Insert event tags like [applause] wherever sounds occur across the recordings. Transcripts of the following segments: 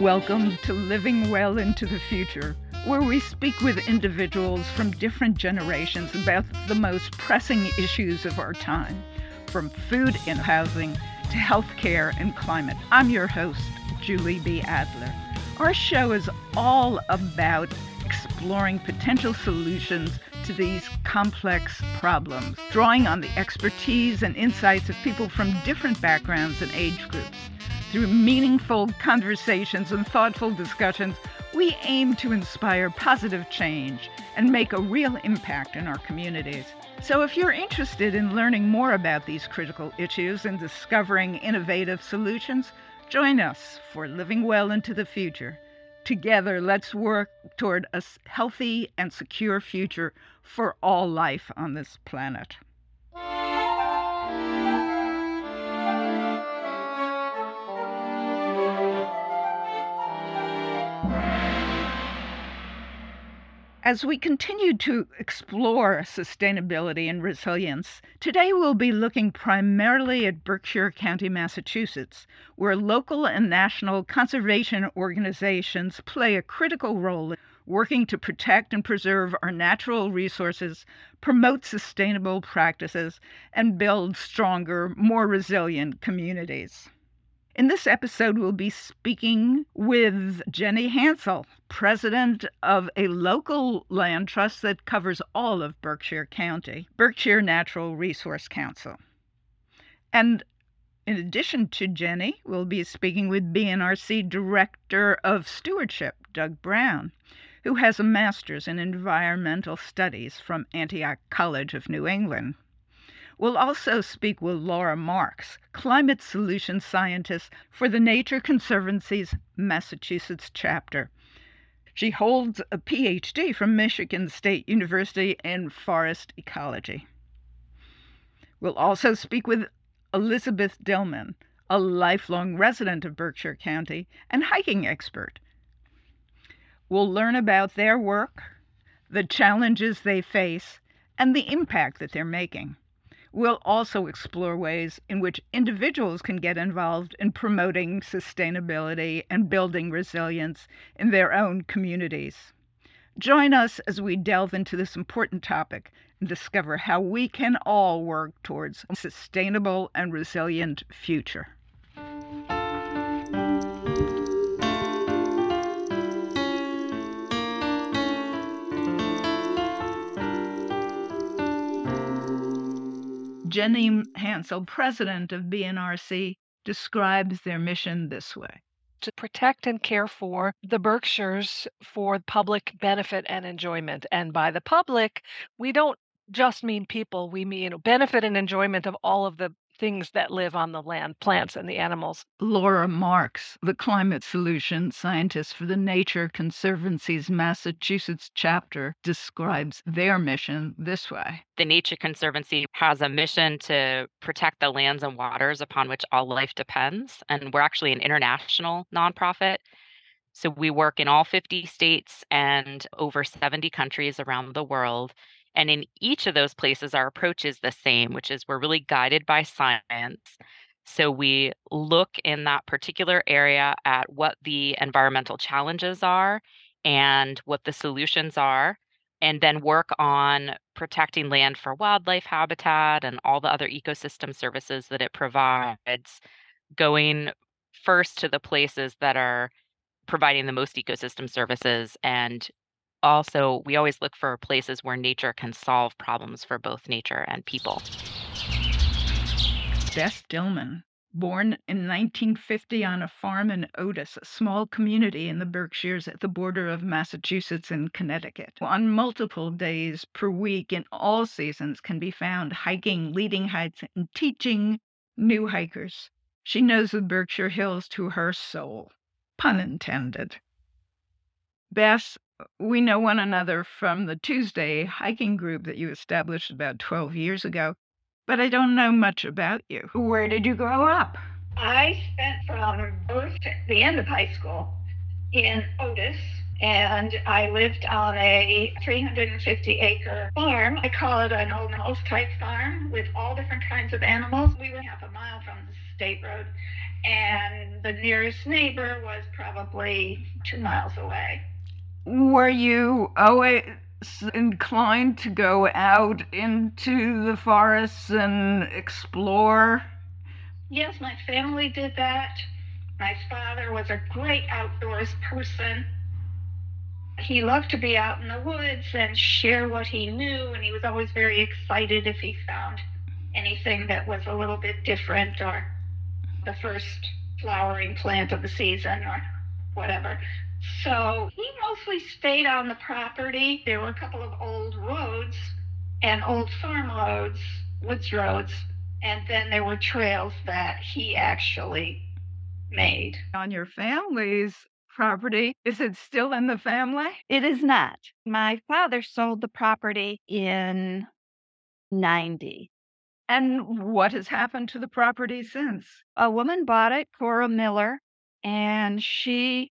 Welcome to Living Well into the Future, where we speak with individuals from different generations about the most pressing issues of our time, from food and housing to healthcare and climate. I'm your host, Julie B. Adler. Our show is all about exploring potential solutions to these complex problems, drawing on the expertise and insights of people from different backgrounds and age groups. Through meaningful conversations and thoughtful discussions, we aim to inspire positive change and make a real impact in our communities. So, if you're interested in learning more about these critical issues and discovering innovative solutions, join us for Living Well into the Future. Together, let's work toward a healthy and secure future for all life on this planet. As we continue to explore sustainability and resilience, today we'll be looking primarily at Berkshire County, Massachusetts, where local and national conservation organizations play a critical role in working to protect and preserve our natural resources, promote sustainable practices, and build stronger, more resilient communities. In this episode, we'll be speaking with Jenny Hansell, president of a local land trust that covers all of Berkshire County, Berkshire Natural Resource Council. And in addition to Jenny, we'll be speaking with BNRC Director of Stewardship, Doug Brown, who has a master's in environmental studies from Antioch College of New England. We'll also speak with Laura Marx, climate solution scientist for the Nature Conservancy's Massachusetts chapter. She holds a PhD from Michigan State University in forest ecology. We'll also speak with Elizabeth Dillman, a lifelong resident of Berkshire County and hiking expert. We'll learn about their work, the challenges they face, and the impact that they're making. We'll also explore ways in which individuals can get involved in promoting sustainability and building resilience in their own communities. Join us as we delve into this important topic and discover how we can all work towards a sustainable and resilient future. Jenny Hansell, president of BNRC, describes their mission this way to protect and care for the Berkshires for public benefit and enjoyment. And by the public, we don't just mean people, we mean benefit and enjoyment of all of the things that live on the land, plants and the animals. Laura Marx, the climate solution scientist for the Nature Conservancy's Massachusetts chapter, describes their mission this way. The Nature Conservancy has a mission to protect the lands and waters upon which all life depends. And we're actually an international nonprofit. So we work in all 50 states and over 70 countries around the world and in each of those places, our approach is the same, which is we're really guided by science. So we look in that particular area at what the environmental challenges are and what the solutions are, and then work on protecting land for wildlife habitat and all the other ecosystem services that it provides, going first to the places that are providing the most ecosystem services and also, we always look for places where nature can solve problems for both nature and people. Bess Dillman, born in 1950 on a farm in Otis, a small community in the Berkshires at the border of Massachusetts and Connecticut. On multiple days per week in all seasons can be found hiking, leading hikes, and teaching new hikers. She knows the Berkshire Hills to her soul. Pun intended. Bess we know one another from the Tuesday hiking group that you established about 12 years ago, but I don't know much about you. Where did you grow up? I spent from birth to the end of high school in Otis, and I lived on a 350 acre farm. I call it an old house type farm with all different kinds of animals. We were half a mile from the state road and the nearest neighbor was probably two miles away. Were you always inclined to go out into the forests and explore? Yes, my family did that. My father was a great outdoors person. He loved to be out in the woods and share what he knew, and he was always very excited if he found anything that was a little bit different or the first flowering plant of the season or whatever. So he mostly stayed on the property. There were a couple of old roads and old farm roads, woods roads, and then there were trails that he actually made. On your family's property, is it still in the family? It is not. My father sold the property in 90. And what has happened to the property since? A woman bought it, Cora Miller, and she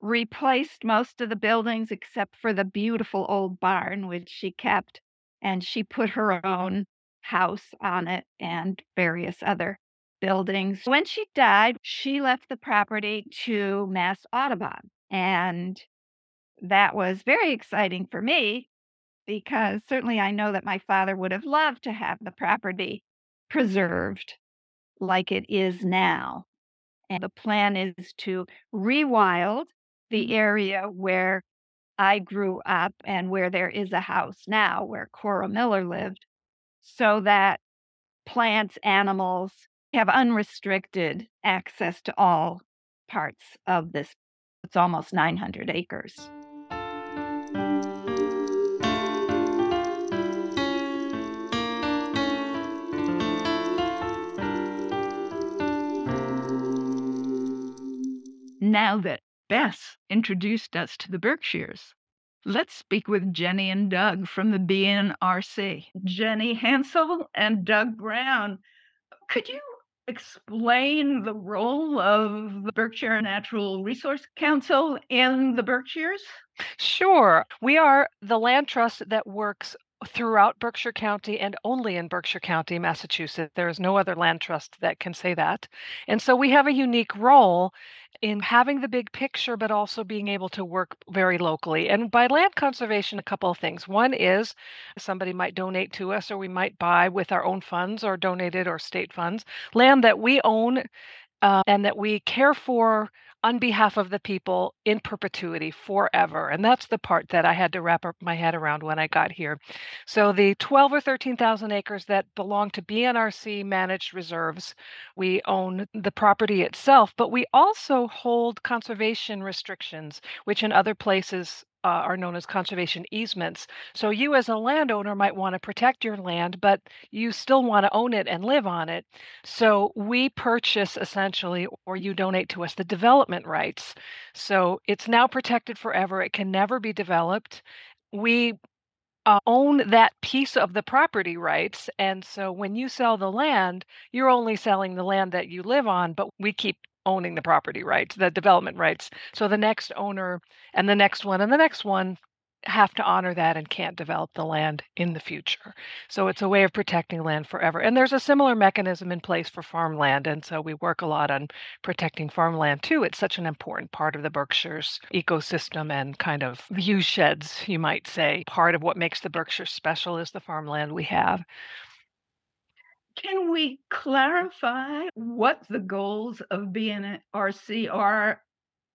replaced most of the buildings except for the beautiful old barn, which she kept, and she put her own house on it and various other buildings. When she died, she left the property to Mass Audubon. And that was very exciting for me because certainly I know that my father would have loved to have the property preserved like it is now. And the plan is to rewild the mm-hmm. area where I grew up and where there is a house now where Cora Miller lived so that plants, animals have unrestricted access to all parts of this. It's almost 900 acres. Now that Bess introduced us to the Berkshires, let's speak with Jenny and Doug from the BNRC. Jenny Hansell and Doug Brown. Could you explain the role of the Berkshire Natural Resource Council in the Berkshires? Sure. We are the land trust that works throughout Berkshire County and only in Berkshire County, Massachusetts. There is no other land trust that can say that. And so we have a unique role in having the big picture, but also being able to work very locally. And by land conservation, a couple of things. One is somebody might donate to us, or we might buy with our own funds or donated or state funds land that we own uh, and that we care for on behalf of the people in perpetuity forever. And that's the part that I had to wrap up my head around when I got here. So the 12 or 13,000 acres that belong to BNRC managed reserves, we own the property itself, but we also hold conservation restrictions, which in other places uh, are known as conservation easements. So you, as a landowner, might want to protect your land, but you still want to own it and live on it. So we purchase essentially, or you donate to us, the development rights. So it's now protected forever. It can never be developed. We uh, own that piece of the property rights. And so when you sell the land, you're only selling the land that you live on, but we keep owning the property rights, the development rights. So the next owner and the next one and the next one have to honor that and can't develop the land in the future. So it's a way of protecting land forever. And there's a similar mechanism in place for farmland. And so we work a lot on protecting farmland too. It's such an important part of the Berkshires ecosystem and kind of view sheds, you might say. Part of what makes the Berkshires special is the farmland we have. Can we clarify what the goals of BNRC are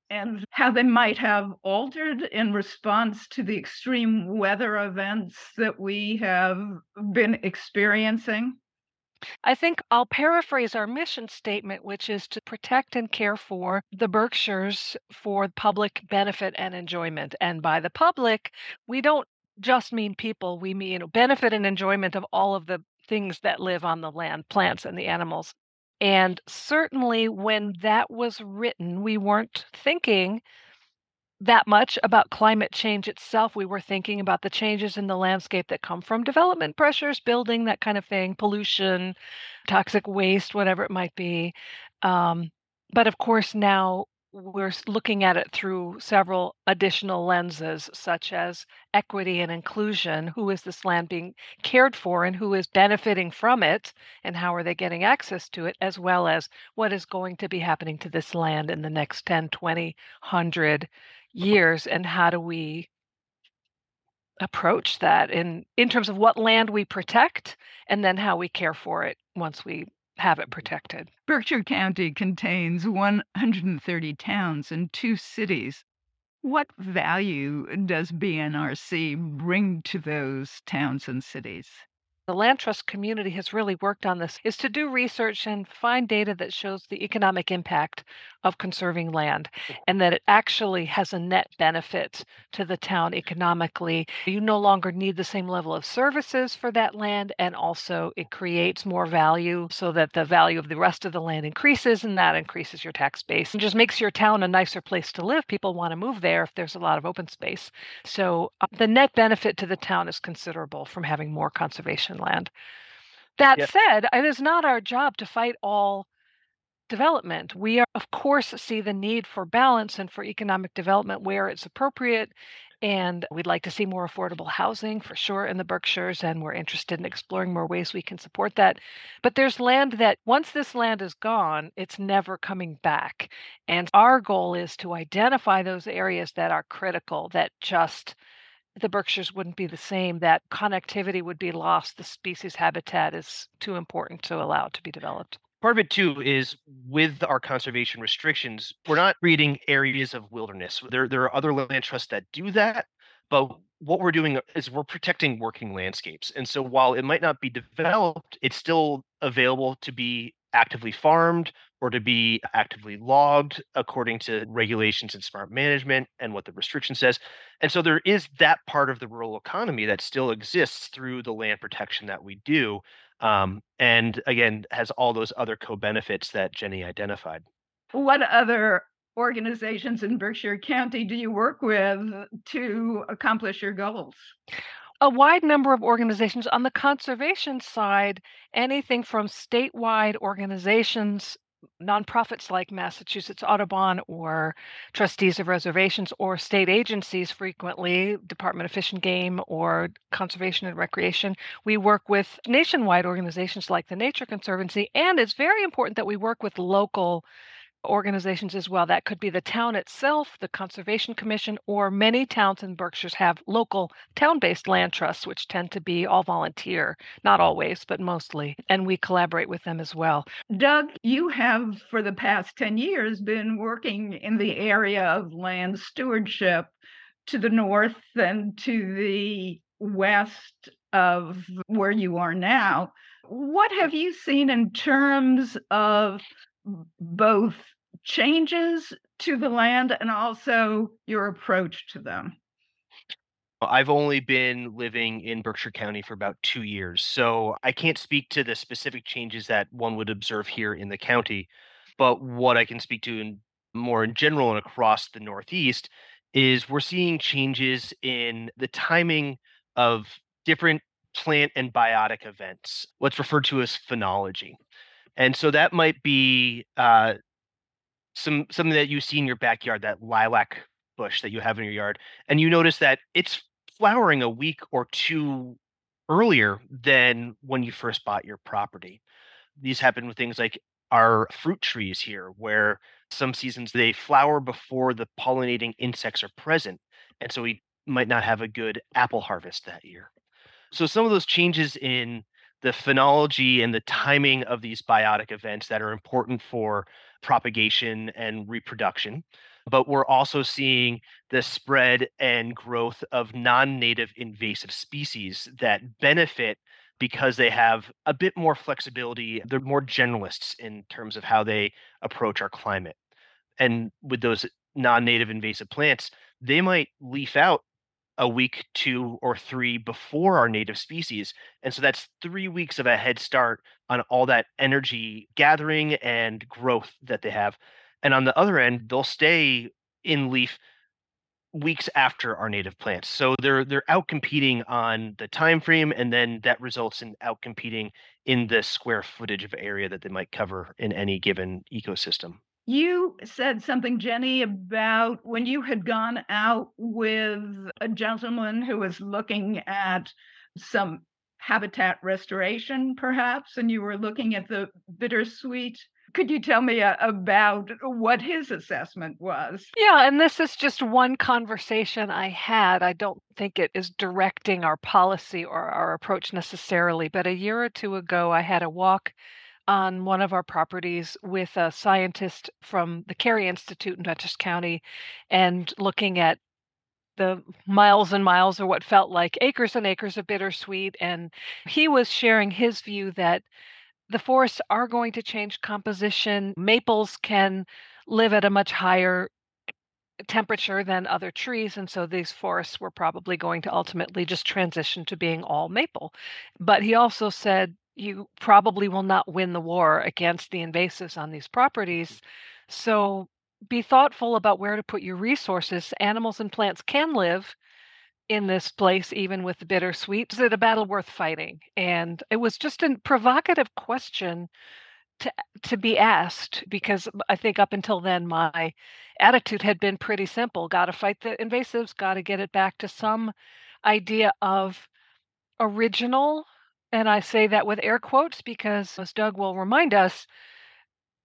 and how they might have altered in response to the extreme weather events that we have been experiencing? I think I'll paraphrase our mission statement, which is to protect and care for the Berkshires for public benefit and enjoyment. And by the public, we don't just mean people, we mean benefit and enjoyment of all of the things that live on the land, plants and the animals. And certainly when that was written, we weren't thinking that much about climate change itself. We were thinking about the changes in the landscape that come from development pressures, building, that kind of thing, pollution, toxic waste, whatever it might be. Um, but of course, now we're looking at it through several additional lenses, such as equity and inclusion. Who is this land being cared for and who is benefiting from it, and how are they getting access to it, as well as what is going to be happening to this land in the next 10, 20, 100 years, and how do we approach that in in terms of what land we protect and then how we care for it once we have it protected. Berkshire County contains 130 towns and two cities. What value does BNRC bring to those towns and cities? the land trust community has really worked on this is to do research and find data that shows the economic impact of conserving land and that it actually has a net benefit to the town economically. You no longer need the same level of services for that land, and also it creates more value so that the value of the rest of the land increases and that increases your tax base and just makes your town a nicer place to live. People want to move there if there's a lot of open space. So uh, the net benefit to the town is considerable from having more conservation land. That yep. said, it is not our job to fight all development. We are, of course see the need for balance and for economic development where it's appropriate. And we'd like to see more affordable housing for sure in the Berkshires, and we're interested in exploring more ways we can support that. But there's land that once this land is gone, it's never coming back. And our goal is to identify those areas that are critical, that just the Berkshires wouldn't be the same, that connectivity would be lost. The species habitat is too important to allow it to be developed. Part of it too is with our conservation restrictions, we're not creating areas of wilderness. There, there are other land trusts that do that, but what we're doing is we're protecting working landscapes. And so while it might not be developed, it's still available to be actively farmed or to be actively logged according to regulations and smart management and what the restriction says. And so there is that part of the rural economy that still exists through the land protection that we do. Um, and again, has all those other co benefits that Jenny identified. What other organizations in Berkshire County do you work with to accomplish your goals? a wide number of organizations on the conservation side, anything from statewide organizations, nonprofits like Massachusetts Audubon or trustees of reservations or state agencies frequently, Department of Fish and Game or Conservation and Recreation. We work with nationwide organizations like the Nature Conservancy, and it's very important that we work with local organizations as well. That could be the town itself, the Conservation Commission, or many towns in Berkshires have local town based land trusts, which tend to be all volunteer, not always, but mostly. And we collaborate with them as well. Doug, you have for the past 10 years been working in the area of land stewardship to the north and to the west of where you are now. What have you seen in terms of both changes to the land and also your approach to them? I've only been living in Berkshire County for about two years, so I can't speak to the specific changes that one would observe here in the county. But what I can speak to in more in general and across the Northeast is we're seeing changes in the timing of different plant and biotic events, what's referred to as phenology. And so that might be uh, some something that you see in your backyard, that lilac bush that you have in your yard, and you notice that it's flowering a week or two earlier than when you first bought your property. These happen with things like our fruit trees here, where some seasons they flower before the pollinating insects are present. And so we might not have a good apple harvest that year. So some of those changes in the phenology and the timing of these biotic events that are important for propagation and reproduction. But we're also seeing the spread and growth of non native invasive species that benefit because they have a bit more flexibility. They're more generalists in terms of how they approach our climate. And with those non native invasive plants, they might leaf out a week, two, or three before our native species. And so that's three weeks of a head start on all that energy gathering and growth that they have. And on the other end, they'll stay in leaf weeks after our native plants. So they're they're out competing on the time frame and then that results in out competing in the square footage of area that they might cover in any given ecosystem. You said something, Jenny, about when you had gone out with a gentleman who was looking at some habitat restoration, perhaps, and you were looking at the bittersweet. Could you tell me uh, about what his assessment was? Yeah, and this is just one conversation I had. I don't think it is directing our policy or our approach necessarily, but a year or two ago, I had a walk on one of our properties with a scientist from the Cary Institute in Dutchess County and looking at the miles and miles or what felt like acres and acres of bittersweet. And he was sharing his view that the forests are going to change composition. Maples can live at a much higher temperature than other trees. And so these forests were probably going to ultimately just transition to being all maple. But he also said you probably will not win the war against the invasives on these properties. So be thoughtful about where to put your resources. Animals and plants can live in this place, even with the bittersweet. Is it a battle worth fighting? And it was just a provocative question to to be asked because I think up until then my attitude had been pretty simple: got to fight the invasives, got to get it back to some idea of original and I say that with air quotes because, as Doug will remind us,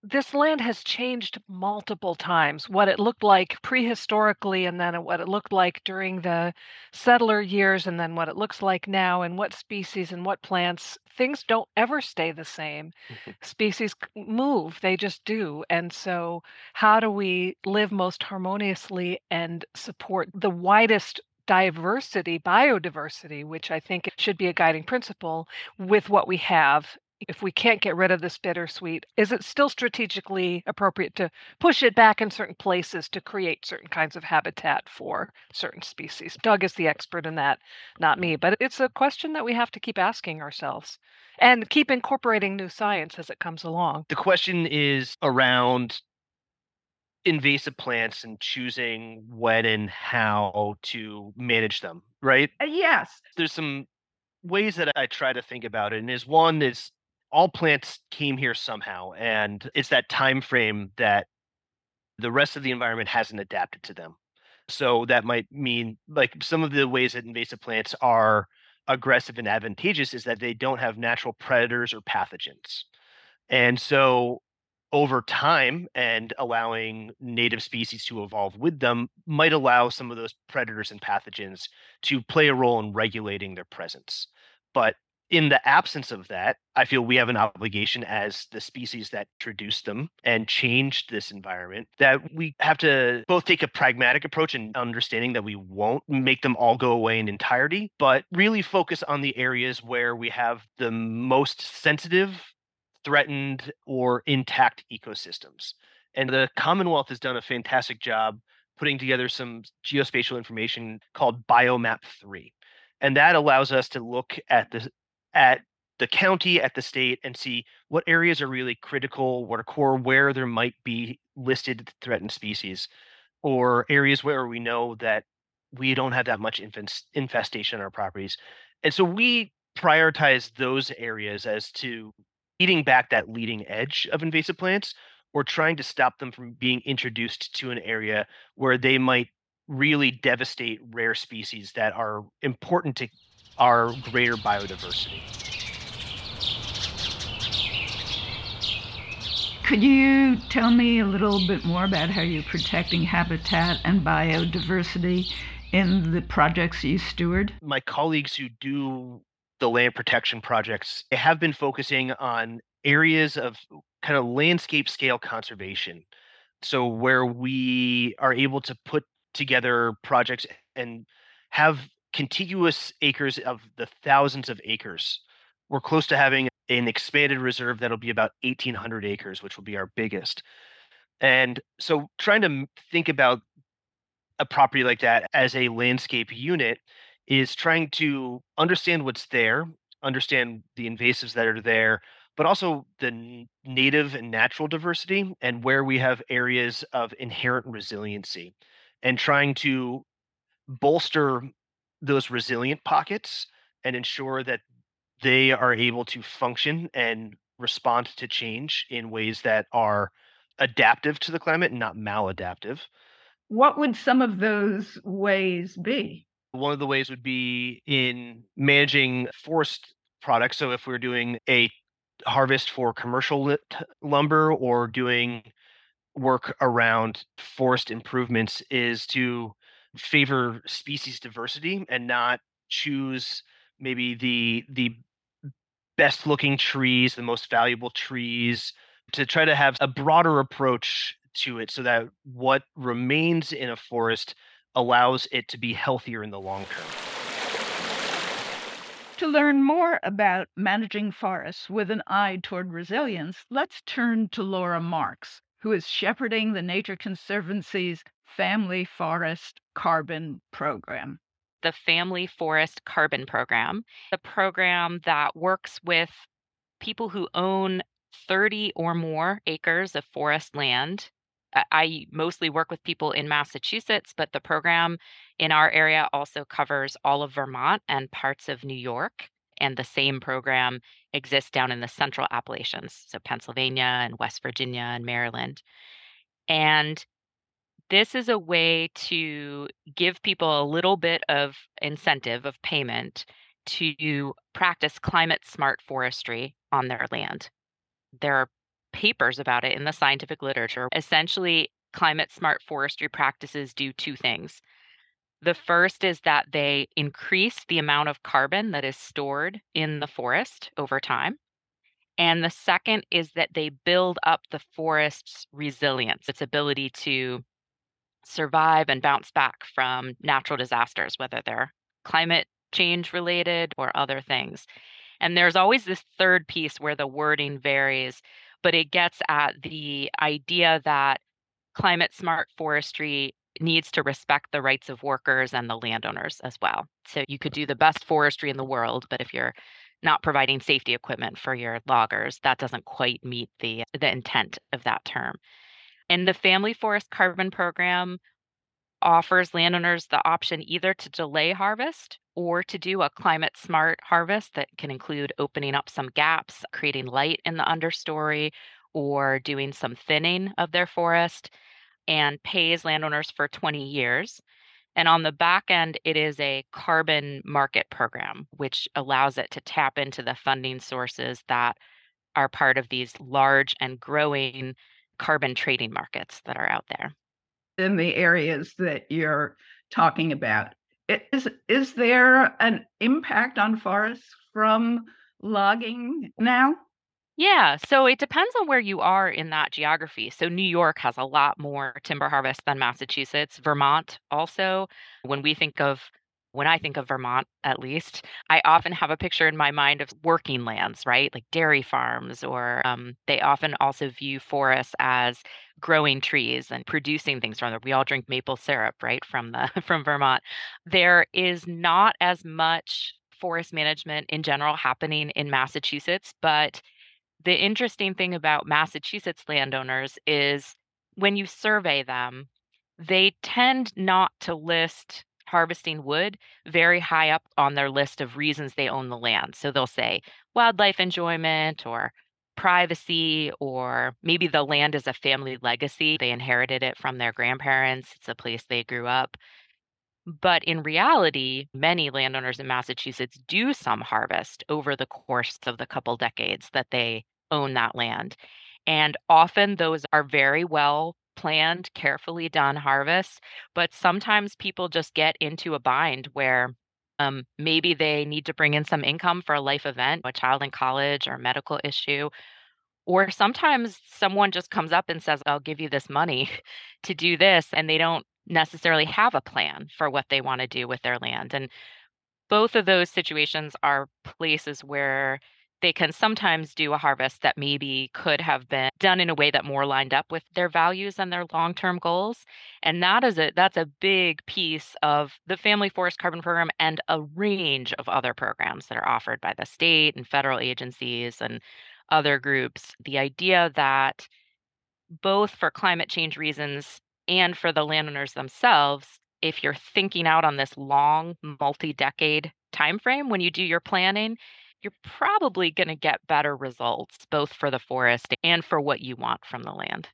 this land has changed multiple times. What it looked like prehistorically, and then what it looked like during the settler years, and then what it looks like now, and what species and what plants. Things don't ever stay the same. Mhm. Species move, they just do. And so, how do we live most harmoniously and support the widest diversity, biodiversity, which I think should be a guiding principle with what we have. If we can't get rid of this bittersweet, is it still strategically appropriate to push it back in certain places to create certain kinds of habitat for certain species? Doug is the expert in that, not me, but it's a question that we have to keep asking ourselves and keep incorporating new science as it comes along. The question is around invasive plants and choosing when and how to manage them, right? Uh, yes. There's some ways that I try to think about it, and is one is all plants came here somehow, and it's that time frame that the rest of the environment hasn't adapted to them. So that might mean like some of the ways that invasive plants are aggressive and advantageous is that they don't have natural predators or pathogens. And so over time and allowing native species to evolve with them might allow some of those predators and pathogens to play a role in regulating their presence. But in the absence of that, I feel we have an obligation as the species that introduced them and changed this environment that we have to both take a pragmatic approach and understanding that we won't make them all go away in entirety, but really focus on the areas where we have the most sensitive threatened or intact ecosystems. And the Commonwealth has done a fantastic job putting together some geospatial information called Biomap 3. And that allows us to look at the at the county, at the state, and see what areas are really critical, what are core, where there might be listed threatened species, or areas where we know that we don't have that much infestation on our properties. And so we prioritize those areas as to eating back that leading edge of invasive plants or trying to stop them from being introduced to an area where they might really devastate rare species that are important to our greater biodiversity. Could you tell me a little bit more about how you're protecting habitat and biodiversity in the projects you steward? My colleagues who do the land protection projects have been focusing on areas of kind of landscape scale conservation. So where we are able to put together projects and have contiguous acres of the thousands of acres. We're close to having an expanded reserve that'll be about 1800 acres, which will be our biggest. And so trying to think about a property like that as a landscape unit is trying to understand what's there, understand the invasives that are there, but also the native and natural diversity and where we have areas of inherent resiliency and trying to bolster those resilient pockets and ensure that they are able to function and respond to change in ways that are adaptive to the climate and not maladaptive. What would some of those ways be? One of the ways would be in managing forest products. So if we're doing a harvest for commercial lumber or doing work around forest improvements is to favor species diversity and not choose maybe the the best looking trees, the most valuable trees, to try to have a broader approach to it so that what remains in a forest allows it to be healthier in the long term. To learn more about managing forests with an eye toward resilience, let's turn to Laura Marx, who is shepherding the Nature Conservancy's Family Forest Carbon Program. The Family Forest Carbon Program, the program that works with people who own 30 or more acres of forest land. I mostly work with people in Massachusetts, but the program in our area also covers all of Vermont and parts of New York. And the same program exists down in the central Appalachians, so Pennsylvania and West Virginia and Maryland. And this is a way to give people a little bit of incentive of payment to practice climate smart forestry on their land. There are papers about it in the scientific literature. Essentially, climate smart forestry practices do two things. The first is that they increase the amount of carbon that is stored in the forest over time. And the second is that they build up the forest's resilience, its ability to survive and bounce back from natural disasters, whether they're climate change related or other things. And there's always this third piece where the wording varies, but it gets at the idea that climate smart forestry needs to respect the rights of workers and the landowners as well. So you could do the best forestry in the world, but if you're not providing safety equipment for your loggers, that doesn't quite meet the the intent of that term. And the Family Forest Carbon Program offers landowners the option either to delay harvest or to do a climate smart harvest that can include opening up some gaps, creating light in the understory, or doing some thinning of their forest and pays landowners for 20 years. And on the back end, it is a carbon market program, which allows it to tap into the funding sources that are part of these large and growing carbon trading markets that are out there. In the areas that you're talking about, is, is there an impact on forests from logging now? Yeah, so it depends on where you are in that geography. So New York has a lot more timber harvest than Massachusetts. Vermont also. When we think of when I think of Vermont, at least, I often have a picture in my mind of working lands, right? Like dairy farms, or um, they often also view forests as growing trees and producing things from them. We all drink maple syrup, right, from the [laughs] from Vermont. There is not as much forest management in general happening in Massachusetts, but the interesting thing about Massachusetts landowners is when you survey them, they tend not to list harvesting wood very high up on their list of reasons they own the land. So they'll say wildlife enjoyment or privacy, or maybe the land is a family legacy. They inherited it from their grandparents, it's a place they grew up. But in reality, many landowners in Massachusetts do some harvest over the course of the couple decades that they own that land. And often those are very well planned, carefully done harvests. But sometimes people just get into a bind where um, maybe they need to bring in some income for a life event, a child in college or medical issue. Or sometimes someone just comes up and says, I'll give you this money [laughs] to do this. And they don't necessarily have a plan for what they want to do with their land. And both of those situations are places where they can sometimes do a harvest that maybe could have been done in a way that more lined up with their values and their long-term goals and that is a that's a big piece of the family forest carbon program and a range of other programs that are offered by the state and federal agencies and other groups. The idea that both for climate change reasons and for the landowners themselves if you're thinking out on this long multi-decade time frame when you do your planning you're probably going to get better results both for the forest and for what you want from the land.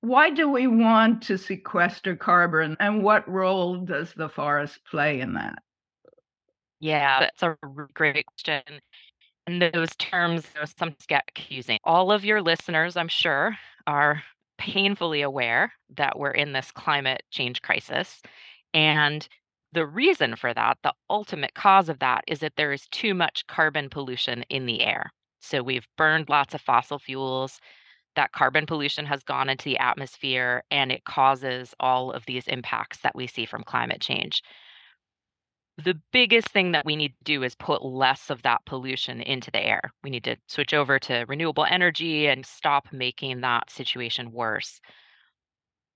Why do we want to sequester carbon and what role does the forest play in that? Yeah, that's a great question. And those terms sometimes get confusing. All of your listeners, I'm sure, are painfully aware that we're in this climate change crisis. And the reason for that, the ultimate cause of that, is that there is too much carbon pollution in the air. So we've burned lots of fossil fuels. That carbon pollution has gone into the atmosphere and it causes all of these impacts that we see from climate change. The biggest thing that we need to do is put less of that pollution into the air. We need to switch over to renewable energy and stop making that situation worse.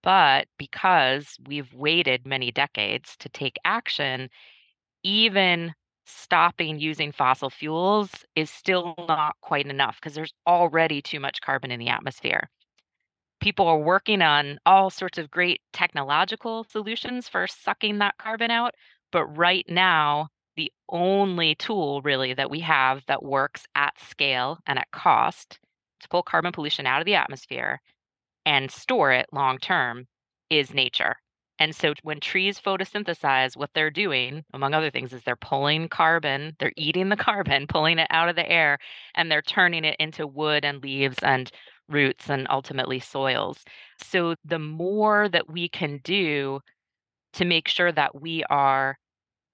But because we've waited many decades to take action, even stopping using fossil fuels is still not quite enough because there's already too much carbon in the atmosphere. People are working on all sorts of great technological solutions for sucking that carbon out. But right now, the only tool really that we have that works at scale and at cost to pull carbon pollution out of the atmosphere and store it long term is nature. And so when trees photosynthesize, what they're doing, among other things, is they're pulling carbon, they're eating the [laughs] carbon, pulling it out of the air, and they're turning it into wood and leaves and roots and ultimately soils. So the more that we can do to make sure that we are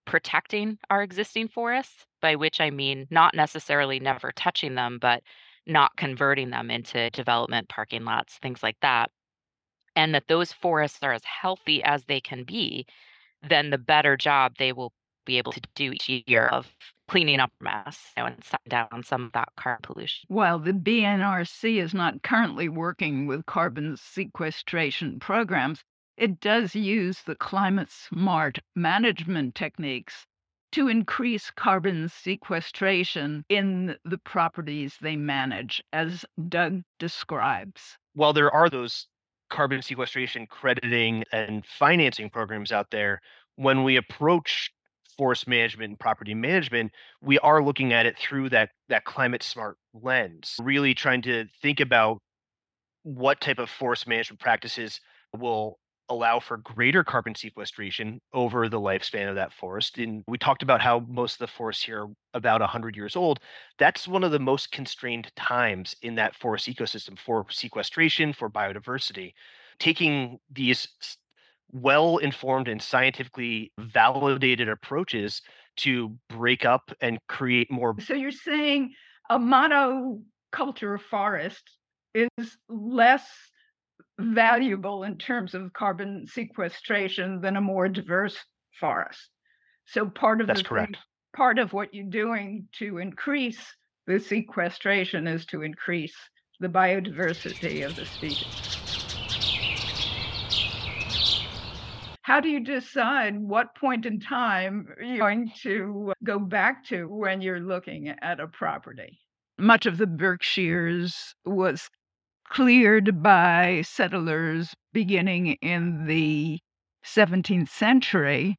protecting our existing forests, by which I mean not necessarily never touching them, but not converting them into development parking lots, things like that, and that those forests are as healthy as they can be, then the better job they will be able to do each year of cleaning up mess you know, and down some of that carbon pollution. While the BNRC is not currently working with carbon sequestration programs, it does use the climate smart management techniques to increase carbon sequestration in the properties they manage, as Doug describes. While there are those carbon sequestration crediting and financing programs out there, when we approach forest management and property management, we are looking at it through that that climate smart lens, really trying to think about what type of forest management practices will allow for greater carbon sequestration over the lifespan of that forest. And we talked about how most of the forests here are about 100 years old. That's one of the most constrained times in that forest ecosystem for sequestration, for biodiversity. Taking these well informed and scientifically validated approaches to break up and create more. So you're saying a monoculture forest is less valuable in terms of carbon sequestration than a more diverse forest. So part of That's the correct. Thing, part of what you're doing to increase the sequestration is to increase the biodiversity of the species. How do you decide what point in time you're going to uh, go back to when you're looking at a property? Much of the Berkshires was cleared by settlers beginning in the 17th century.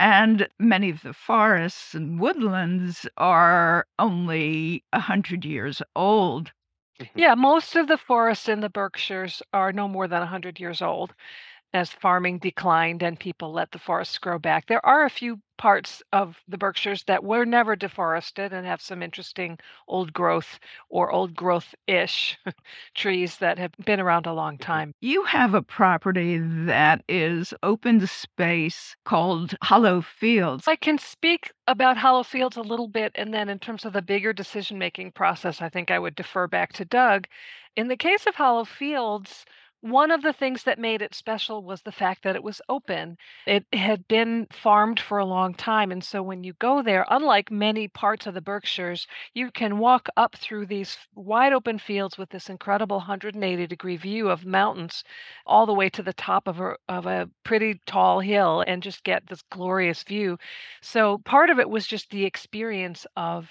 And many of the forests and woodlands are only 100 years old. Mm-hmm. Yeah, most of the forests in the Berkshires are no more than 100 years old as farming declined and people let the forests grow back. There are a few parts of the Berkshires that were never deforested and have some interesting old growth or old growth ish [laughs] trees that have been around a long mm-hmm. time. You have a property that is open space called Hollow Fields. I can speak about Hollow Fields a little bit, and then in terms of the bigger decision making process, I think I would defer back to Doug. In the case of Hollow Fields, one of the things that made it special was the fact that it was open. It had been farmed for a long time. And so when you go there, unlike many parts of the Berkshires, you can walk up through these wide open fields with this incredible 180 degree view of mountains all the way to the top of a, of a pretty tall hill and just get this glorious view. So part of it was just the experience of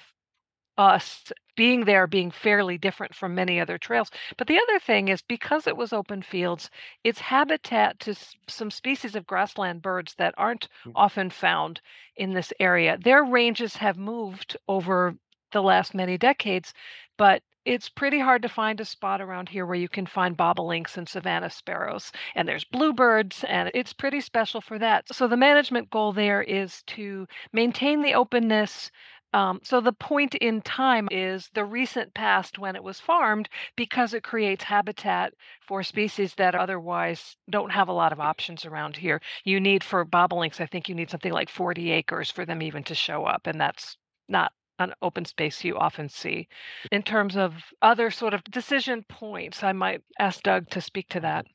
us being there being fairly different from many other trails. But the other thing is because it was open fields, it's habitat to s- some species of grassland birds that aren't Mm. often found in this area. Their ranges have moved over the last many decades, but it's pretty hard to find a spot around here where you can find bobolinks and savannah sparrows. And there's bluebirds, and it's pretty special for that. So the management goal there is to maintain the openness. Um, so the point in time is the recent past when it was farmed because it creates habitat for species that otherwise don't have a lot of options around here. You need for bobolinks, I think you need something like 40 acres for them even to show up, and that's not an open space you often see. In terms of other sort of decision points, I might ask Doug to speak to that.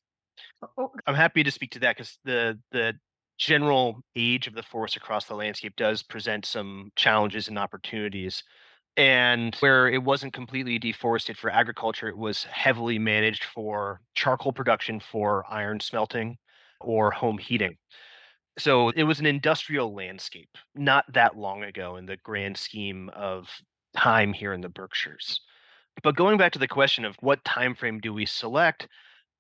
Oh, I'm happy to speak to that because the the general age of the forest across the landscape does present some challenges and opportunities. And where it wasn't completely deforested for agriculture, it was heavily managed for charcoal production for iron smelting or home heating. So it was an industrial landscape not that long ago in the grand scheme of time here in the Berkshires. But going back to the question of what time frame do we select,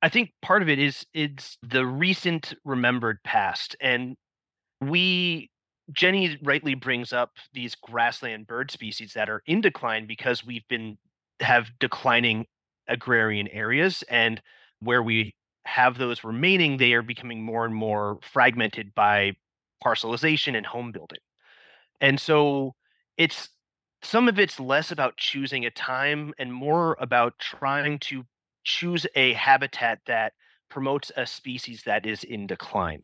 I think part of it is it's the recent remembered past. And we Jenny rightly brings up these grassland bird species that are in decline because we've been have declining agrarian areas and where we have those remaining, they are becoming more and more fragmented by parcelization and home building. And so it's some of it's less about choosing a time and more about trying to choose a habitat that promotes a species that is in decline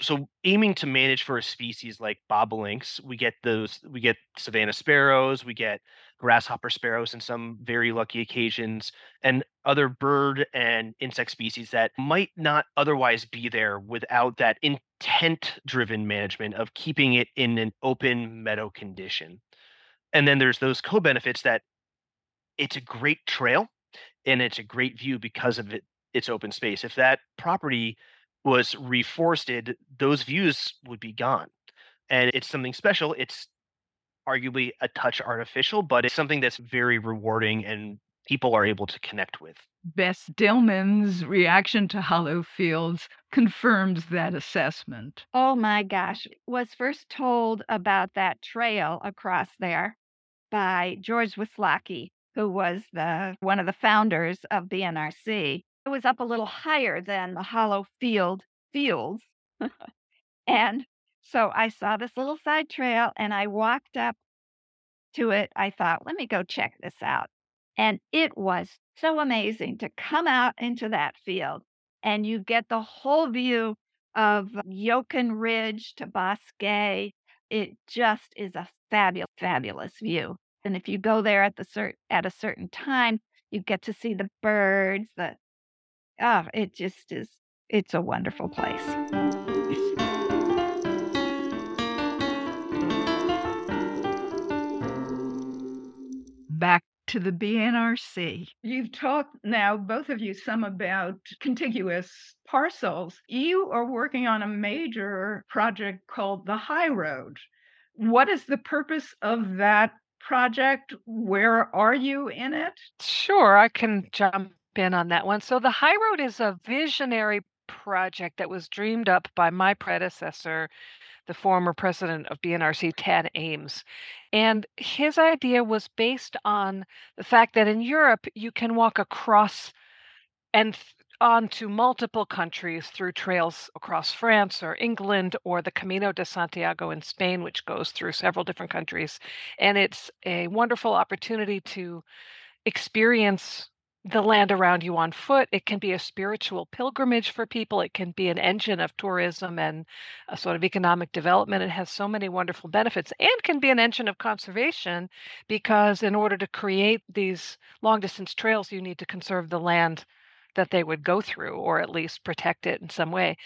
so aiming to manage for a species like bobolinks, we get those we get savannah sparrows, we get grasshopper sparrows in some very lucky occasions, and other bird and insect species that might not otherwise be there without that intent driven management of keeping it in an open meadow condition. And then there's those co-benefits that it's a great trail and it's a great view because of it its open space. If that property was reforested, those views would be gone. And it's something special. It's arguably a touch artificial, but it's something that's very rewarding and people are able to connect with. Bess Stillman's reaction to Hollow Fields confirms that assessment. Oh my gosh. Was first told about that trail across there by George Wislocki, who was the one of the founders of BNRC. It was up a little higher than the hollow field fields. [laughs] and so I saw this little side trail and I walked up to it. I thought, let me go check this out. And it was so amazing to come out into that field and you get the whole view of Yokun Ridge to Bousquet. It just is a fabulous, fabulous view. And if you go there at the cert- at a certain time, you get to see the birds, the oh, it just is, it's a wonderful place. Back to the BNRC. You've talked now, both of you, some about contiguous parcels. You are working on a major project called the High Road. What is the purpose of that project? Where are you in it? Sure, I can jump in on that one. So the High Road is a visionary project that was dreamed up by my predecessor, the former president of BNRC, Tad Ames. And his idea was based on the fact that in Europe, you can walk across and onto multiple countries through trails across France or England or the Camino de Santiago in Spain, which goes through several different countries. And it's a wonderful opportunity to experience the land around you on foot. It can be a spiritual pilgrimage for people. It can be an engine of tourism and a sort of economic development. It has so many wonderful benefits and can be an engine of conservation because, in order to create these long distance trails, you need to conserve the land that they would go through or at least protect it in some way.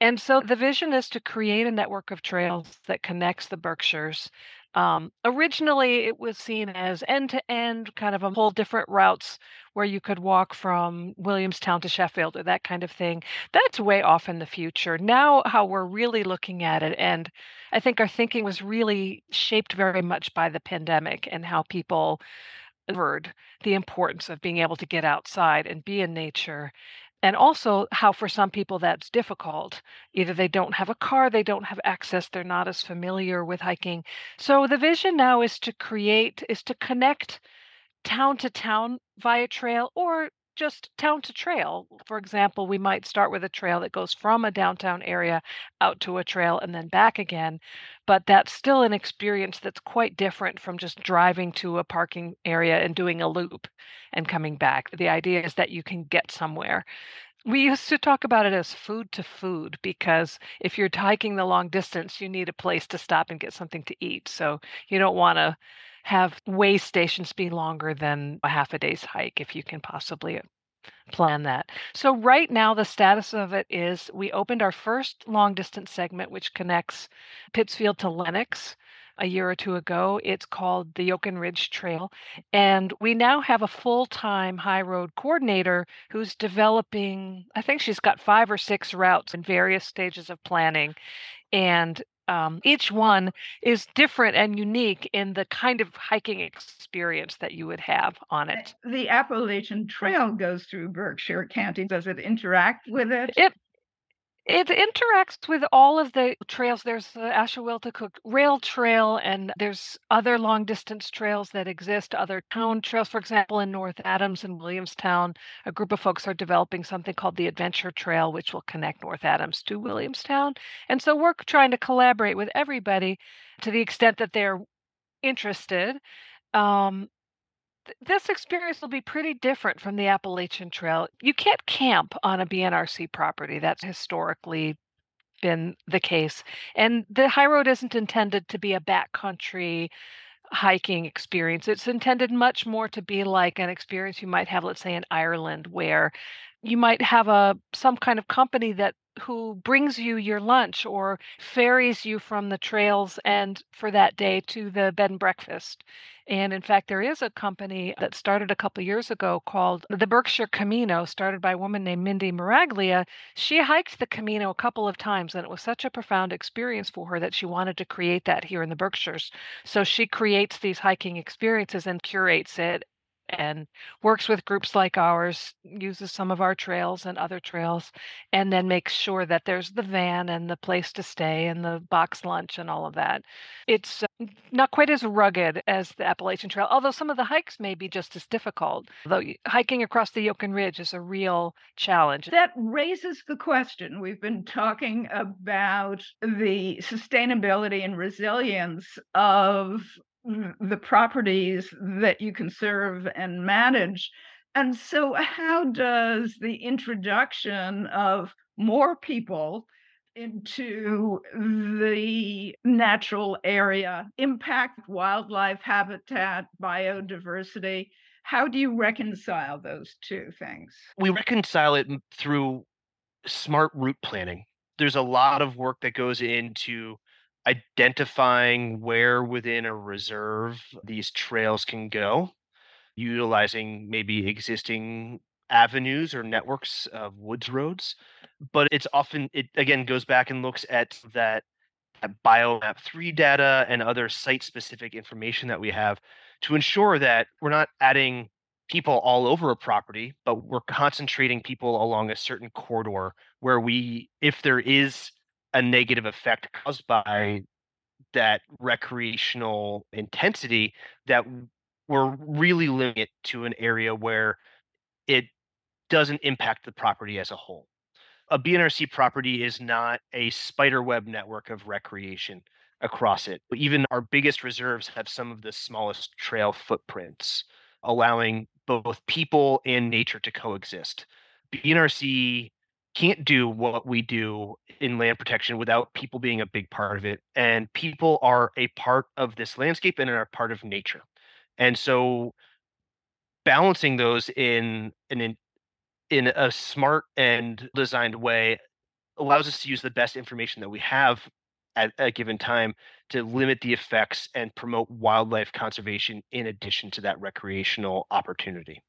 And so the vision is to create a network of trails that connects the Berkshires um, originally, it was seen as end to end, kind of a whole different routes where you could walk from Williamstown to Sheffield or that kind of thing. That's way off in the future. Now, how we're really looking at it, and I think our thinking was really shaped very much by the pandemic and how people heard the importance of being able to get outside and be in nature and also how for some people that's difficult. Either they don't have a car they don't have access they're not as familiar with hiking. So the vision now is to create is to connect town to town via trail or just town to trail. For example, we might start with a trail that goes from a downtown area out to a trail and then back again. But that's still an experience that's quite different from just driving to a parking area and doing a loop and coming back. The idea is that you can get somewhere. We used to talk about it as food to food because if you're hiking the long distance, you need a place to stop and get something to eat. So you don't want to have way stations be longer than a half a day's hike if you can possibly plan that. So right now the status of it is we opened our first long distance segment which connects Pittsfield to Lenox a year or two ago. It's called the Yokun Ridge Trail and we now have a full-time high road coordinator who's developing I think she's got 5 or 6 routes in various stages of planning and um, each one is different and unique in the kind of hiking experience that you would have on it. The Appalachian Trail goes through Berkshire County. Does it interact with it? It it interacts with all of the trails. There's the Ashuwillticook Rail Trail, and there's other long distance trails that exist, other town trails. For example, in North Adams and Williamstown, a group of folks are developing something called the Adventure Trail, which will connect North Adams to Williamstown. And so we're trying to collaborate with everybody to the extent that they're interested. Um, this experience will be pretty different from the Appalachian Trail. You can't camp on a BNRC property. That's historically been the case. And the high road isn't intended to be a backcountry hiking experience. It's intended much more to be like an experience you might have, let's say, in Ireland, where you might have a some kind of company that who brings you your lunch or ferries you from the trails and for that day to the bed and breakfast. And in fact, there is a company that started a couple years ago called the Berkshire Camino, started by a woman named Mindy Miraglia. She hiked the Camino a couple of times, and it was such a profound experience for her that she wanted to create that here in the Berkshires. So she creates these hiking experiences and curates it and works with groups like ours, uses some of our trails and other trails, and then makes sure that there's the van and the place to stay and the box lunch and all of that. It's uh, not quite as rugged as the Appalachian Trail, although some of the hikes may be just as difficult. Though hiking across the Yokun Ridge is a real challenge. That raises the question. We've been talking about the sustainability and resilience of the properties that you conserve and manage. And so, how does the introduction of more people into the natural area impact wildlife habitat, biodiversity? How do you reconcile those two things? We reconcile it through smart route planning. There's a lot of work that goes into identifying where within a reserve these trails can go, utilizing maybe existing avenues or networks of woods roads. But it's often, it again goes back and looks at that, that biomap 3 data and other site specific information that we have to ensure that we're not adding people all over a property, but we're concentrating people along a certain corridor where we, if there is a negative effect caused by that recreational intensity that we're really limiting it to an area where it doesn't impact the property as a whole. A BNRC property is not a spider web network of recreation across it. Even our biggest reserves have some of the smallest trail footprints, allowing both people and nature to coexist. BNRC can't do what we do in land protection without people being a big part of it. And people are a part of this landscape and are part of nature. And so balancing those in in in a smart and designed way allows us to use the best information that we have at a given time to limit the effects and promote wildlife conservation in addition to that recreational opportunity.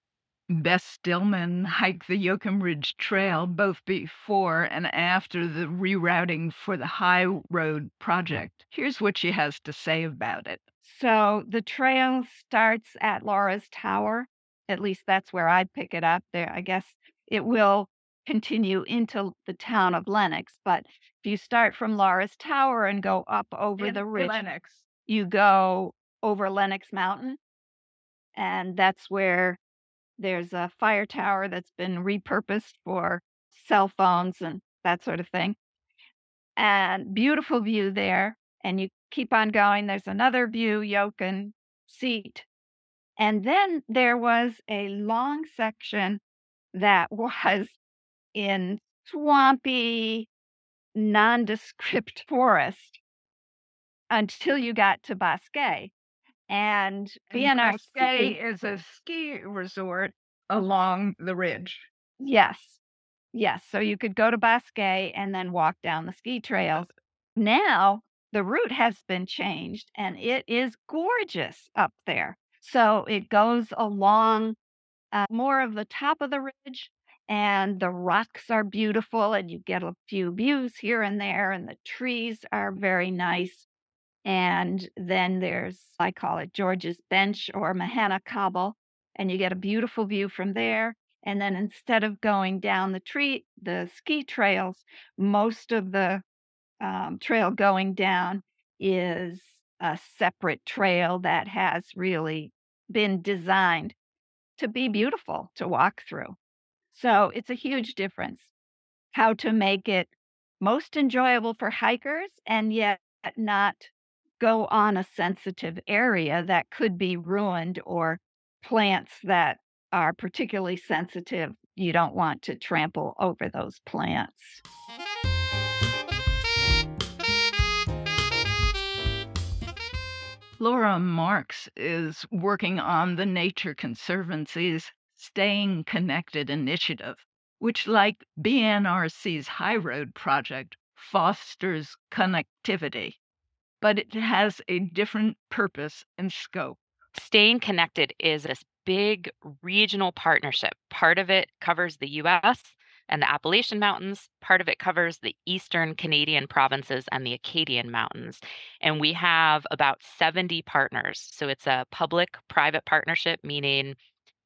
Bess Stillman hiked the Yokun Ridge Trail both before and after the rerouting for the High Road project. Here's what she has to say about it. So the trail starts at Laura's Tower. At least that's where I'd pick it up there. I guess it will continue into the town of Lenox. But if you start from Laura's Tower and go up over In the ridge, Lenox. you go over Lenox Mountain And that's where there's a fire tower that's been repurposed for cell phones and that sort of thing. And beautiful view there. And you keep on going. There's another view, Yokun seat. And then there was a long section that [laughs] was in swampy, nondescript forest until you got to Bousquet. And BNRC, is a ski resort along the ridge. yes, yes. So you could go to Bousquet and then walk down the ski trails. Now the route has been changed and it is gorgeous up there. So it goes along uh, more of the top of the ridge and the rocks are beautiful and you get a few views here and there and the trees are very nice and then there's i call it george's bench or mahanna cobble and you get a beautiful view from there and then instead of going down the tree the ski trails most of the um, trail going down is a separate trail that has really been designed to be beautiful to walk through. So it's a huge difference how to make it most enjoyable for hikers and yet not go on a sensitive area that could be ruined or plants that are particularly sensitive. You don't want to trample over those plants. Laura Marx is working on the Nature Conservancy's Staying Connected initiative, which, like BNRC's High Road project, fosters connectivity, but it has a different purpose and scope. Staying Connected is this big regional partnership. Part of it covers the US and the Appalachian Mountains, part of it covers the eastern Canadian provinces and the Acadian Mountains. And we have about 70 partners. So it's a public private partnership, meaning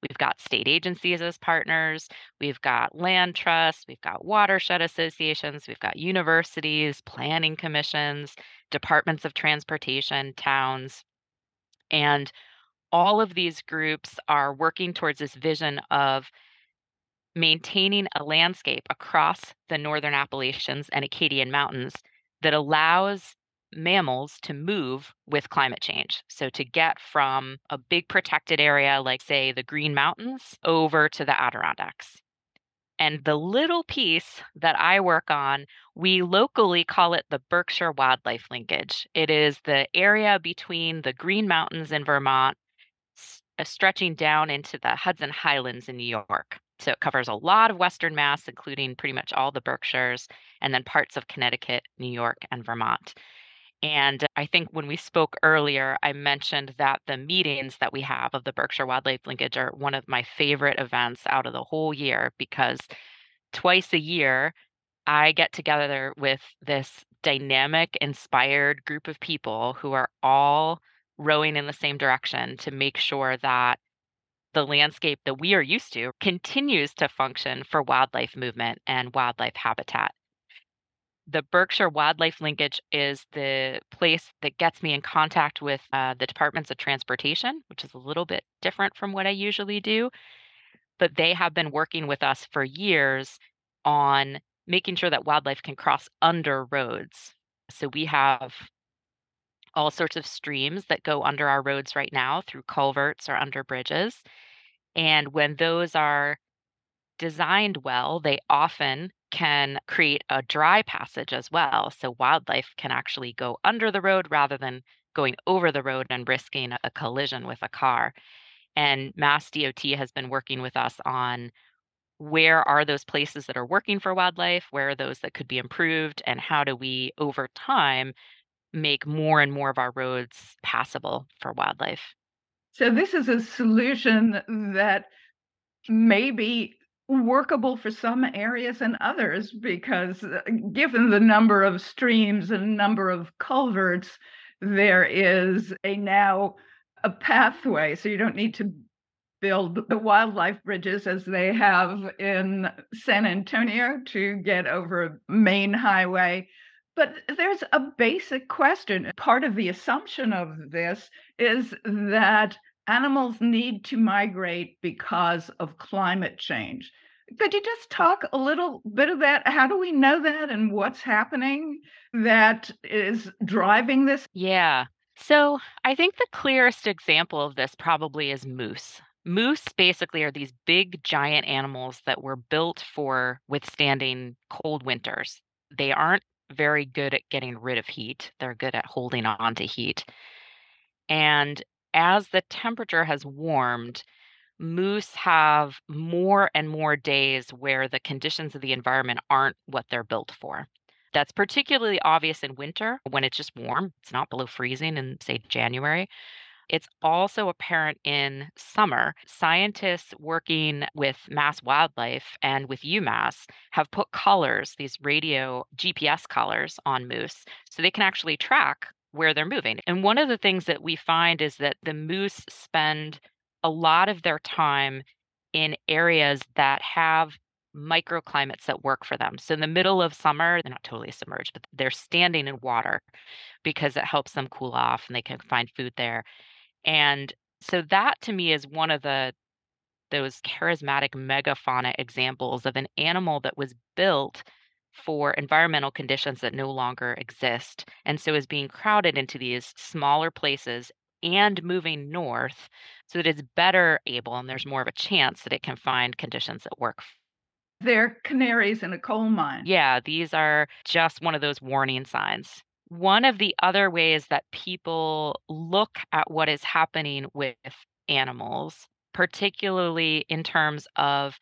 We've got state agencies as partners. We've got land trusts. We've got watershed associations. We've got universities, planning commissions, departments of transportation, towns. And all of these groups are working towards this vision of maintaining a landscape across the northern Appalachians and Acadian Mountains that allows mammals to move with climate change. So, to get from a big protected area like, say, the Green Mountains over to the Adirondacks. And the little piece that I work on, we locally call it the Berkshire Wildlife Linkage. It is the area between the Green Mountains in Vermont, uh, stretching down into the Hudson Highlands in New York. So it covers a lot of Western Mass, including pretty much all the Berkshires, and then parts of Connecticut, New York, and Vermont. And I think when we spoke earlier, I mentioned that the meetings that we have of the Berkshire Wildlife Linkage are one of my favorite events out of the whole year because twice a year, I get together with this dynamic, inspired group of people who are all rowing in the same direction to make sure that the landscape that we are used to continues to function for wildlife movement and wildlife habitat the Berkshire Wildlife Linkage is the place that gets me in contact with uh, the departments of transportation, which is a little bit different from what I usually do. But they have been working with us for years on making sure that wildlife can cross under roads. So we have all sorts of streams that go under our roads right now through culverts or under bridges. And when those are designed well, they often can create a dry passage as well. So wildlife can actually go under the road rather than going over the road and risking a collision with a car. And Mass DOT has been working with us on where are those places that are working for wildlife, where are those that could be improved, and how do we, over time, make more and more of our roads passable for wildlife. So, this is a solution that maybe workable for some areas and others because uh, given the number of streams and number of culverts there is a now a pathway. So you don't need to build the wildlife bridges as they have in San Antonio to get over a main highway. But there's a basic question. Part of the assumption of this is that animals need to migrate because of climate change. Could you just talk a little bit of that? How do we know that and what's happening that is driving this? Yeah. So I think the clearest example of this probably is moose. Moose basically are these big, giant animals that were built for withstanding cold winters. They aren't very good at getting rid of heat, they're good at holding on to heat. And as the temperature has warmed, moose have more and more days where the conditions of the environment aren't what they're built for. That's particularly obvious in winter when it's just warm. It's not below freezing in, say, January. It's also apparent in summer. Scientists working with Mass Wildlife and with UMass have put collars, these radio GPS collars on moose, so they can actually track where they're moving. And one of the things that we find is that the moose spend a lot of their time in areas that have microclimates that work for them. So in the middle of summer, they're not totally submerged, but they're standing in water because it helps them cool off and they can find food there. And so that to me is one of the those charismatic megafauna examples of an animal that was built for environmental conditions that no longer exist and so is being crowded into these smaller places and moving north so that it's better able and there's more of a chance that it can find conditions that work they're canaries in a coal mine. Yeah, these are just one of those warning signs. One of the other ways that people look at what is happening with animals, particularly in terms of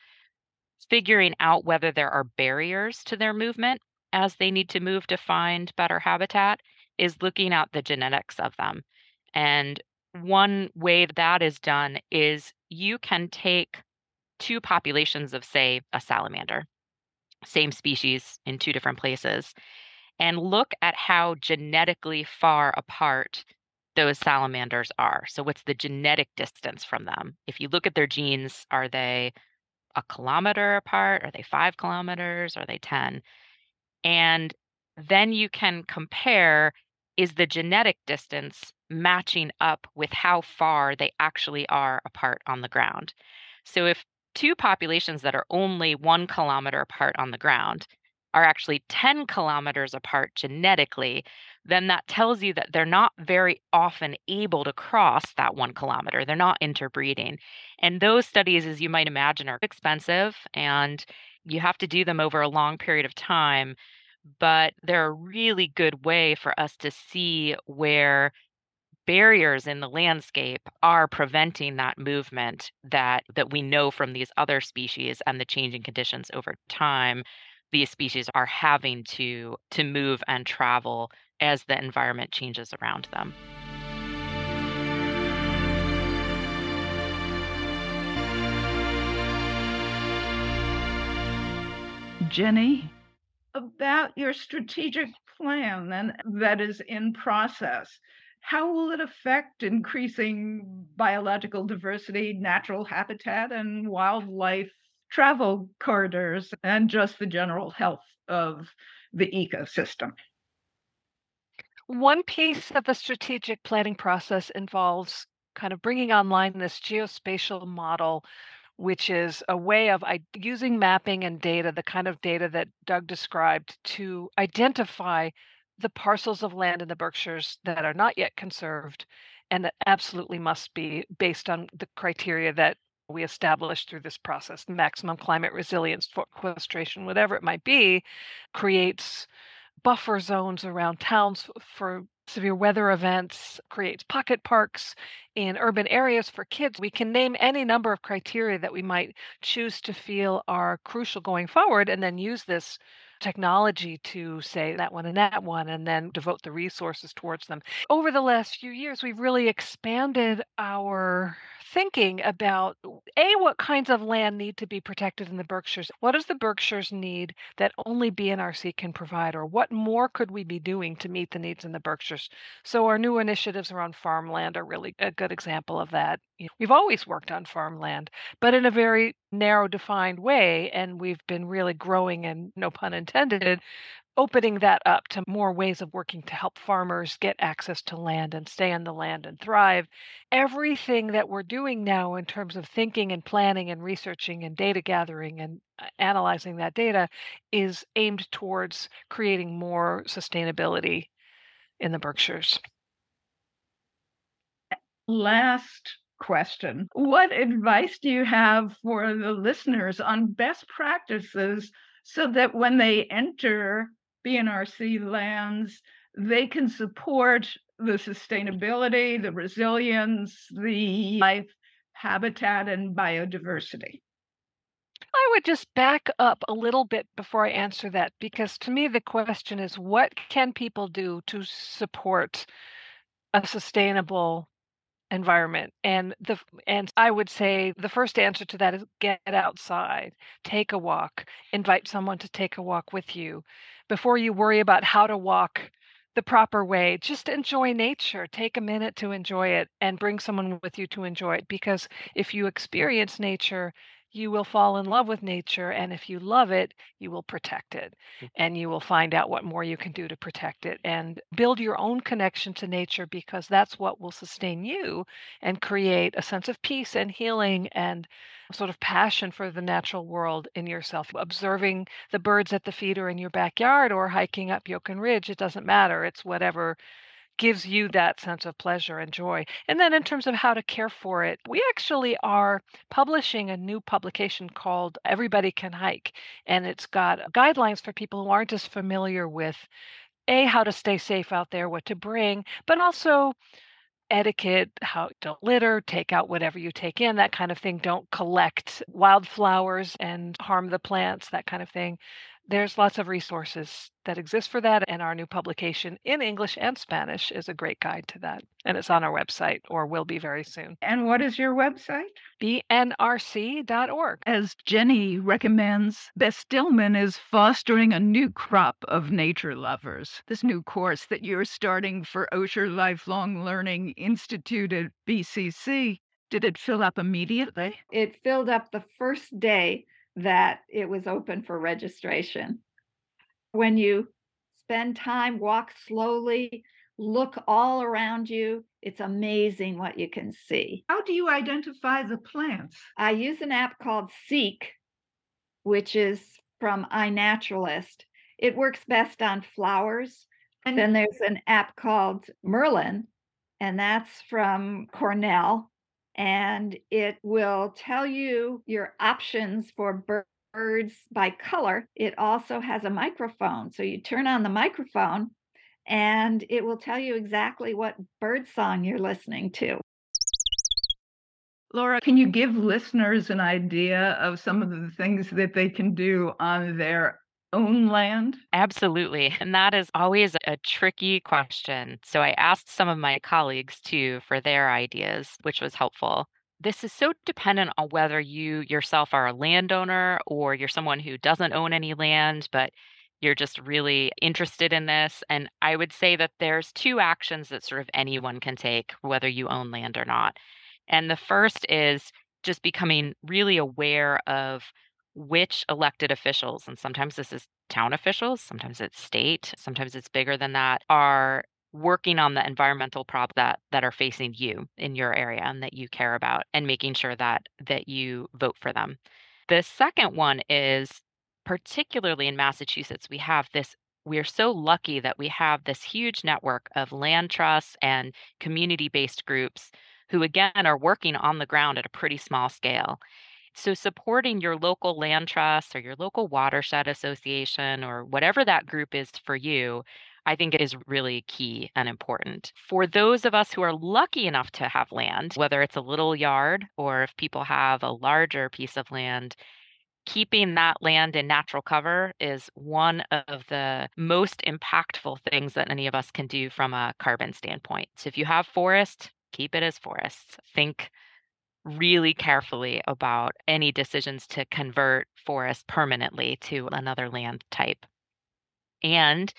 figuring out whether there are barriers to their movement as they need to move to find better habitat, is looking at the genetics of them. And one way that is done is you can take two populations of, say, a salamander, same species in two different places, and look at how genetically far apart those salamanders are. So, what's the genetic distance from them? If you look at their genes, are they a kilometer apart? Are they five kilometers? Are they 10? And then you can compare is the genetic distance matching up with how far they actually are apart on the ground? So, if two populations that are only one kilometer apart on the ground are actually 10 kilometers apart genetically, then that tells you that they're not very often able to cross that one kilometer. They're not interbreeding. And those studies, as you might imagine, are expensive and you have to do them over a long period of time. But they're a really good way for us to see where barriers in the landscape are preventing that movement that that we know from these other species and the changing conditions over time these species are having to to move and travel as the environment changes around them. Jenny, about your strategic plan and that is in process how will it affect increasing biological diversity, natural habitat, and wildlife travel corridors, and just the general health of the ecosystem? One piece of the strategic planning process involves kind of bringing online this geospatial model, which is a way of using mapping and data, the kind of data that Doug described, to identify the parcels of land in the Berkshires that are not yet conserved and that absolutely must be based on the criteria that we established through this process. Maximum climate resilience sequestration whatever it might be creates buffer zones around towns for severe weather events creates pocket parks in urban areas for kids. We can name any number of criteria that we might choose to feel are crucial going forward and then use this technology to say that one and that one and then devote the resources towards them. Over the last few years, we've really expanded our thinking about a what kinds of land need to be protected in the Berkshires. What does the Berkshires need that only BNRC can provide, or what more could we be doing to meet the needs in the Berkshires? So our new initiatives around farmland are really a good example of that. You know, we've always worked on farmland, but in a very narrow, defined way, and we've been really growing and no pun intended opening that up to more ways of working to help farmers get access to land and stay on the land and thrive. Everything that we're doing now in terms of thinking and planning and researching and data gathering and uh, analyzing that data is aimed towards creating more sustainability in the Berkshires. Last question What advice do you have for the listeners on best practices so that when they enter BNRC lands, they can support the sustainability, the resilience, the life habitat, and biodiversity? I would just back up a little bit before I answer that because to me the question is what can people do to support a sustainable environment and the and I would say the first answer to that is get outside, take a walk, invite someone to take a walk with you. Before you worry about how to walk the proper way, just enjoy nature. Take a minute to enjoy it and bring someone with you to enjoy it because if you experience nature, you will fall in love with nature. And if you love it, you will protect it. Mm. And you will find out what more you can do to protect it and build your own connection to nature because that's what will sustain you and create a sense of peace and healing and sort of passion for the natural world in yourself. Observing the birds at the feeder in your backyard or hiking up Yokun Ridge, it doesn't matter. It's whatever gives you that sense of pleasure and joy. And then in terms of how to care for it, we actually are publishing a new publication called Everybody Can Hike. And it's got guidelines for people who aren't as familiar with A, how to stay safe out there, what to bring, but also etiquette, how don't litter, take out whatever you take in, that kind of thing. Don't collect wildflowers and harm the plants, that kind of thing there's lots of resources that exist for that, and our new publication in English and Spanish is a great guide to that. And it's on our website or will be very soon. And what is your website? bnrc.org. As Jenny recommends, Bess Stillman is fostering a new crop of nature lovers. This new course that you're starting for Osher Lifelong Learning Institute at BCC, did it fill up immediately? It filled up the first day that it was open for registration. When you spend time, walk slowly, look all around you, it's amazing what you can see. How do you identify the plants? I use an app called Seek, which is from iNaturalist. It works best on flowers. And then there's an app called Merlin, and that's from Cornell and it will tell you your options for birds by color. It also has a microphone. So you turn on the microphone and it will tell you exactly what bird song you're listening to. Laura, can you give listeners an idea of some of the things that they can do on their own land? Absolutely. And that is always a tricky question. So I asked some of my colleagues too for their ideas, which was helpful. This is so dependent on whether you yourself are a landowner or you're someone who doesn't own any land, but you're just really interested in this. And I would say that there's two actions that sort of anyone can take, whether you own land or not. And the first is just becoming really aware of which elected officials, and sometimes this is town officials, sometimes it's state, sometimes it's bigger than that, are working on the environmental problems that that are facing you in your area and that you care about and making sure that that you vote for them. The second one is particularly in Massachusetts we have this we're so lucky that we have this huge network of land trusts and community-based groups who again are working on the ground at a pretty small scale so, supporting your local land trust or your local watershed association or whatever that group is for you, I think is really key and important. For those of us who are lucky enough to have land, whether it's a little yard or if people have a larger piece of land, keeping that land in natural cover is one of the most impactful things that any of us can do from a carbon standpoint. So, if you have forest, keep it as forests. Think really carefully about any decisions to convert forest permanently to another land type. And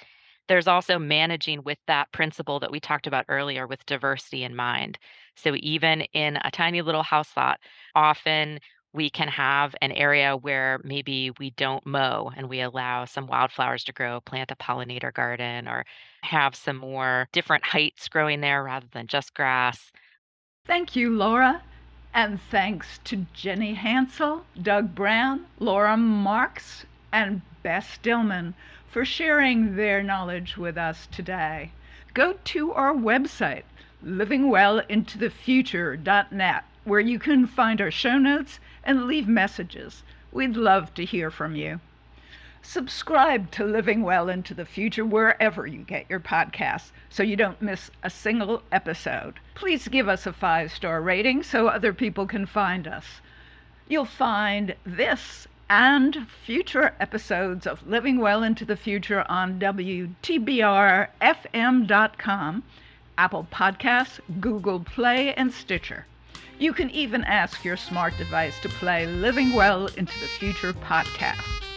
there's also managing with that principle that we talked about earlier with diversity in mind. So, even in a tiny little house lot, often we can have an area where maybe we don't mow and we allow some wildflowers to grow, plant a pollinator garden, or have some more different heights growing there rather than just grass. Thank you, Laura. And thanks to Jenny Hansell, Doug Brown, Laura Marx, and Bess Stillman for sharing their knowledge with us today. Go to our website, livingwellintothefuture.net, where you can find our show notes and leave messages. We'd love to hear from you. Subscribe to Living Well into the Future wherever you get your podcasts so you don't miss a single episode. Please give us a five star rating so other people can find us. You'll find this and future episodes of Living Well into the Future on WTBRFM.com, Apple Podcasts, Google Play, and Stitcher. You can even ask your smart device to play Living Well into the Future podcast.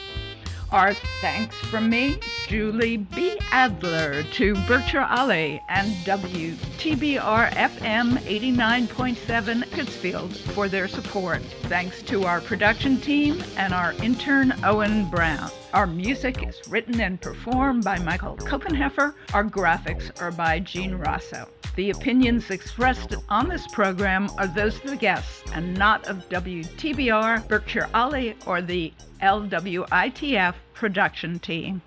Our thanks from me, Julie B. Adler, to Berkshire Alley and WTBR FM 89.7 Pittsfield for their support. Thanks to our production team and our intern, Owen Brown. Our music is written and performed by Michael Kopenheffer. Our graphics are by Gene Rosso. The opinions expressed on this program are those of the guests and not of WTBR, Berkshire Alley, or the LWITF production team.